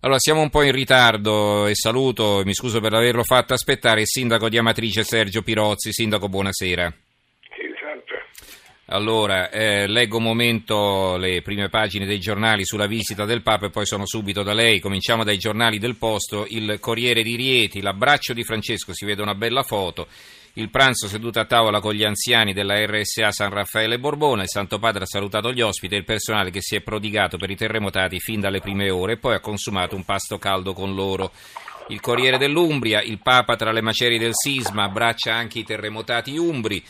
Allora, siamo un po' in ritardo e saluto, mi scuso per averlo fatto aspettare, il sindaco di Amatrice Sergio Pirozzi. Sindaco, buonasera. Sì, sempre. Allora, eh, leggo un momento le prime pagine dei giornali sulla visita del Papa e poi sono subito da lei. Cominciamo dai giornali del posto. Il Corriere di Rieti, l'abbraccio di Francesco, si vede una bella foto il pranzo seduto a tavola con gli anziani della RSA San Raffaele Borbone, il Santo Padre ha salutato gli ospiti e il personale che si è prodigato per i terremotati fin dalle prime ore e poi ha consumato un pasto caldo con loro. Il Corriere dell'Umbria, il Papa tra le macerie del sisma abbraccia anche i terremotati umbri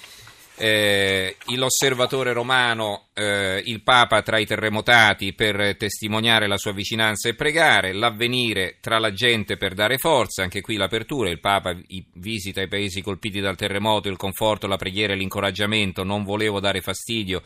eh, l'osservatore romano, eh, il Papa tra i terremotati per testimoniare la sua vicinanza e pregare, l'avvenire tra la gente per dare forza, anche qui l'apertura, il Papa visita i paesi colpiti dal terremoto, il conforto, la preghiera e l'incoraggiamento, non volevo dare fastidio.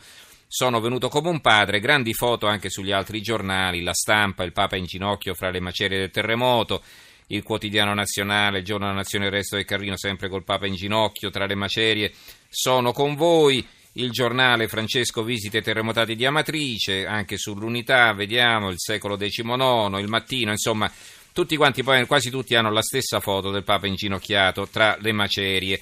Sono venuto come un padre, grandi foto anche sugli altri giornali, la stampa, il Papa in ginocchio fra le macerie del terremoto, il quotidiano nazionale, il giorno della nazione, il resto del Carrino, sempre col Papa in ginocchio tra le macerie sono con voi. Il giornale Francesco Visite Terremotati di Amatrice, anche sull'unità, vediamo, il secolo XIX, il mattino, insomma, tutti quanti, quasi tutti hanno la stessa foto del Papa inginocchiato tra le macerie.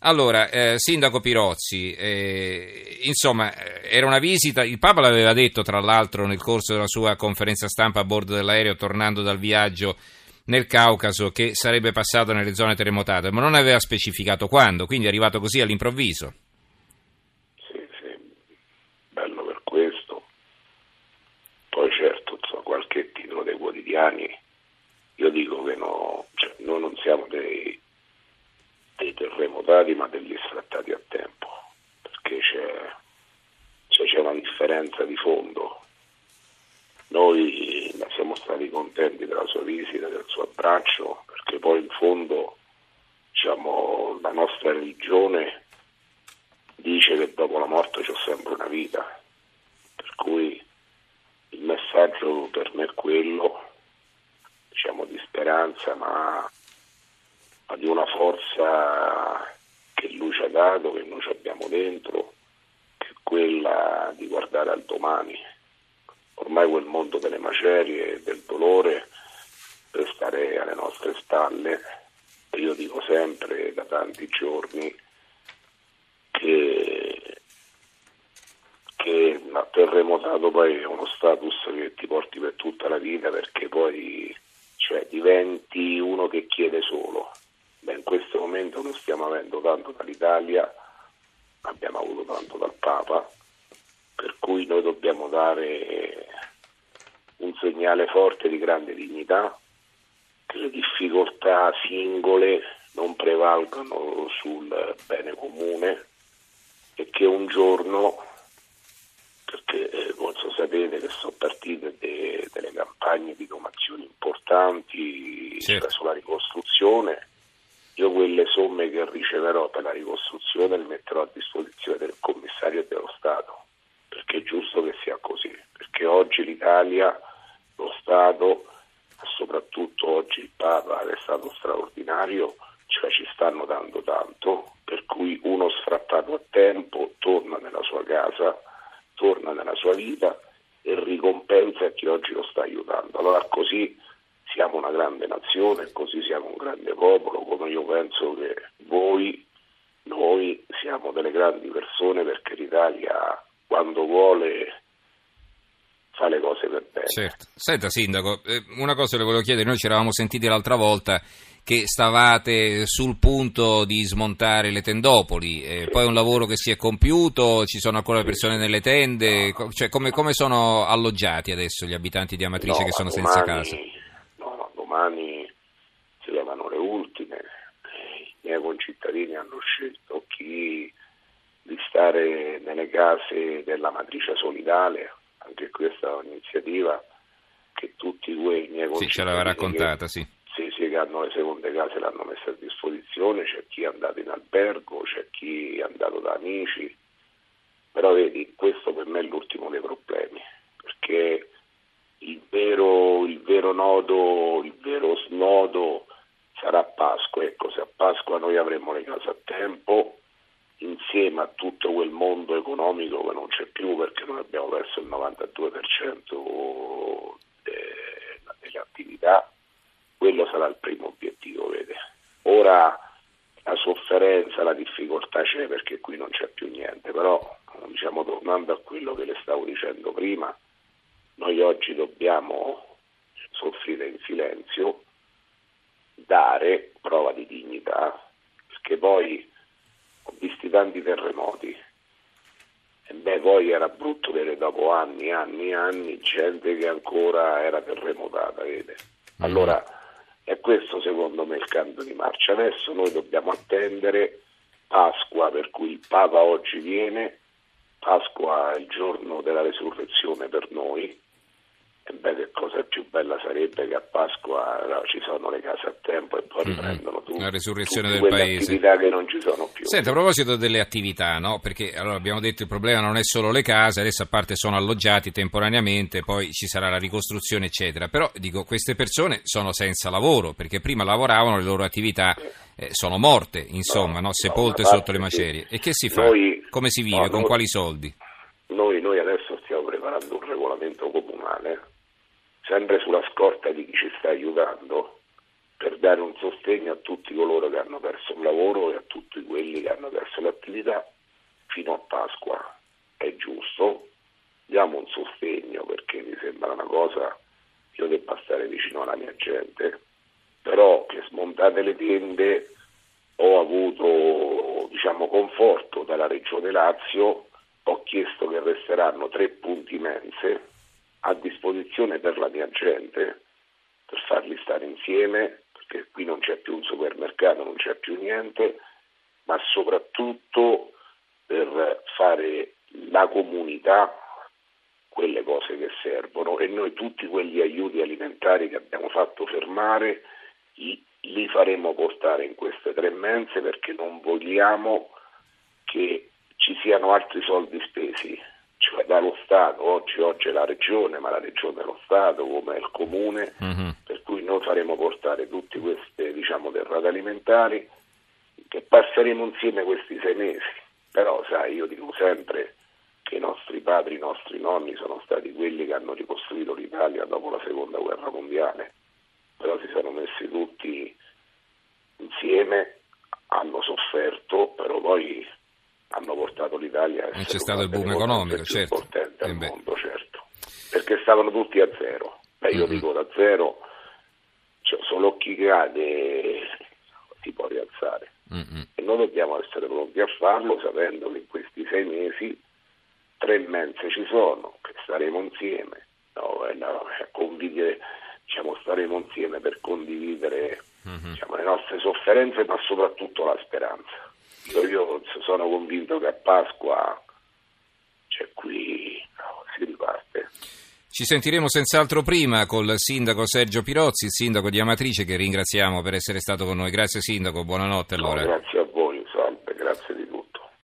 Allora, eh, Sindaco Pirozzi, eh, insomma, era una visita, il Papa l'aveva detto tra l'altro nel corso della sua conferenza stampa a bordo dell'aereo tornando dal viaggio nel Caucaso che sarebbe passato nelle zone terremotate, ma non aveva specificato quando, quindi è arrivato così all'improvviso. Sì, sì, bello per questo. Poi certo, insomma, qualche titolo dei quotidiani, io dico che no, cioè, noi non siamo dei, dei terremotati ma degli sfrattati a tempo, perché c'è, cioè, c'è una differenza di fondo. Noi siamo stati contenti della sua visita, del suo abbraccio, perché poi in fondo diciamo, la nostra religione dice che dopo la morte c'è sempre una vita, per cui il messaggio per me è quello, diciamo, di speranza, ma, ma di una forza che lui ci ha dato, che noi abbiamo dentro, che è quella di guardare al domani ormai quel mondo delle macerie e del dolore per stare alle nostre spalle. Io dico sempre da tanti giorni che, che un terremotato poi è uno status che ti porti per tutta la vita perché poi cioè, diventi uno che chiede solo. Beh, in questo momento non stiamo avendo tanto dall'Italia, abbiamo avuto tanto dal Papa, per cui noi dobbiamo dare un segnale forte di grande dignità, che le difficoltà singole non prevalgano sul bene comune e che un giorno, perché eh, forse sapete che sono partite de, delle campagne di donazioni importanti certo. sulla ricostruzione, io quelle somme che riceverò per la ricostruzione le metterò a disposizione del commissario dello Stato perché è giusto che sia così, perché oggi l'Italia, lo Stato, soprattutto oggi il Papa è stato straordinario, cioè ci stanno dando tanto, per cui uno sfrattato a tempo torna nella sua casa, torna nella sua vita e ricompensa chi oggi lo sta aiutando. Allora così siamo una grande nazione, così siamo un grande popolo, come io penso che voi, noi siamo delle grandi persone perché l'Italia quando vuole bene. Certo. Senta Sindaco, eh, una cosa le volevo chiedere, noi ci eravamo sentiti l'altra volta che stavate sul punto di smontare le tendopoli, eh, poi è un lavoro che si è compiuto, ci sono ancora persone nelle tende, cioè, come, come, sono alloggiati adesso gli abitanti di Amatrice no, che sono domani, senza casa? No, no, domani si levano le ultime, i miei concittadini hanno scelto chi di stare nelle case della matrice solidale, anche è un'iniziativa che tutti quei miei concittadini... Sì, ce l'aveva raccontata, che, sì. Sì, sì, che hanno le seconde case l'hanno messa a disposizione, c'è chi è andato in albergo, c'è chi è andato da amici, però vedi, questo per me è l'ultimo dei problemi, perché il vero, il vero nodo, il vero snodo sarà Pasqua, ecco, se a Pasqua noi avremo le case a tempo insieme a tutto quel mondo economico che non c'è più perché noi abbiamo perso il 92% della attività, quello sarà il primo obiettivo, vede. Ora la sofferenza, la difficoltà c'è perché qui non c'è più niente, però diciamo, tornando a quello che le stavo dicendo prima, noi oggi dobbiamo soffrire in silenzio, dare prova di dignità, perché poi visti tanti terremoti e beh, poi era brutto vedere dopo anni, anni, e anni gente che ancora era terremotata, vede. Mm. Allora è questo secondo me il cambio di marcia. Adesso noi dobbiamo attendere Pasqua, per cui il Papa oggi viene, Pasqua è il giorno della resurrezione per noi, beh, che cosa più bella sarebbe che a Pasqua no, ci sono le case a tempo e poi riprendono tutto. La resurrezione del paese. attività che non ci sono più. Senta, a proposito delle attività, no? Perché allora abbiamo detto il problema non è solo le case, adesso a parte sono alloggiati temporaneamente, poi ci sarà la ricostruzione, eccetera. Però dico, queste persone sono senza lavoro, perché prima lavoravano, le loro attività eh, sono morte, insomma, no, no, sepolte sotto le macerie. E che si fa? Noi, Come si vive? Con noi, quali soldi? Noi, noi adesso stiamo preparando un regolamento comunale sempre sulla scorta di chi ci sta aiutando, per dare un sostegno a tutti coloro che hanno perso il lavoro e a tutti quelli che hanno perso l'attività fino a Pasqua. È giusto, diamo un sostegno perché mi sembra una cosa io debba stare vicino alla mia gente, però che smontate le tende ho avuto diciamo, conforto dalla Regione Lazio, ho chiesto che resteranno tre punti mense a disposizione per la mia gente, per farli stare insieme, perché qui non c'è più un supermercato, non c'è più niente, ma soprattutto per fare la comunità quelle cose che servono. E noi tutti quegli aiuti alimentari che abbiamo fatto fermare li faremo portare in queste tre mense perché non vogliamo che ci siano altri soldi spesi cioè dallo Stato, oggi, oggi è la Regione, ma la Regione è lo Stato come il Comune, uh-huh. per cui noi faremo portare tutte queste diciamo, derrate alimentari che passeremo insieme questi sei mesi. Però sai, io dico sempre che i nostri padri, i nostri nonni sono stati quelli che hanno ricostruito l'Italia dopo la seconda guerra mondiale, però si sono messi tutti insieme, hanno sofferto, però poi portato l'Italia a essere c'è stato il boom economico, certo. importante al eh mondo, certo. Perché stavano tutti a zero. Beh, io mm-hmm. dico da zero, cioè, solo chi cade si può rialzare. Mm-hmm. E noi dobbiamo essere pronti a farlo sapendo che in questi sei mesi tre mense ci sono, che staremo insieme, no, no, condividere, diciamo, staremo insieme per condividere mm-hmm. diciamo, le nostre sofferenze ma soprattutto la speranza. Io sono convinto che a Pasqua, cioè qui, no, si riparte. Ci sentiremo senz'altro prima col sindaco Sergio Pirozzi, il sindaco di Amatrice che ringraziamo per essere stato con noi. Grazie sindaco, buonanotte allora. No, grazie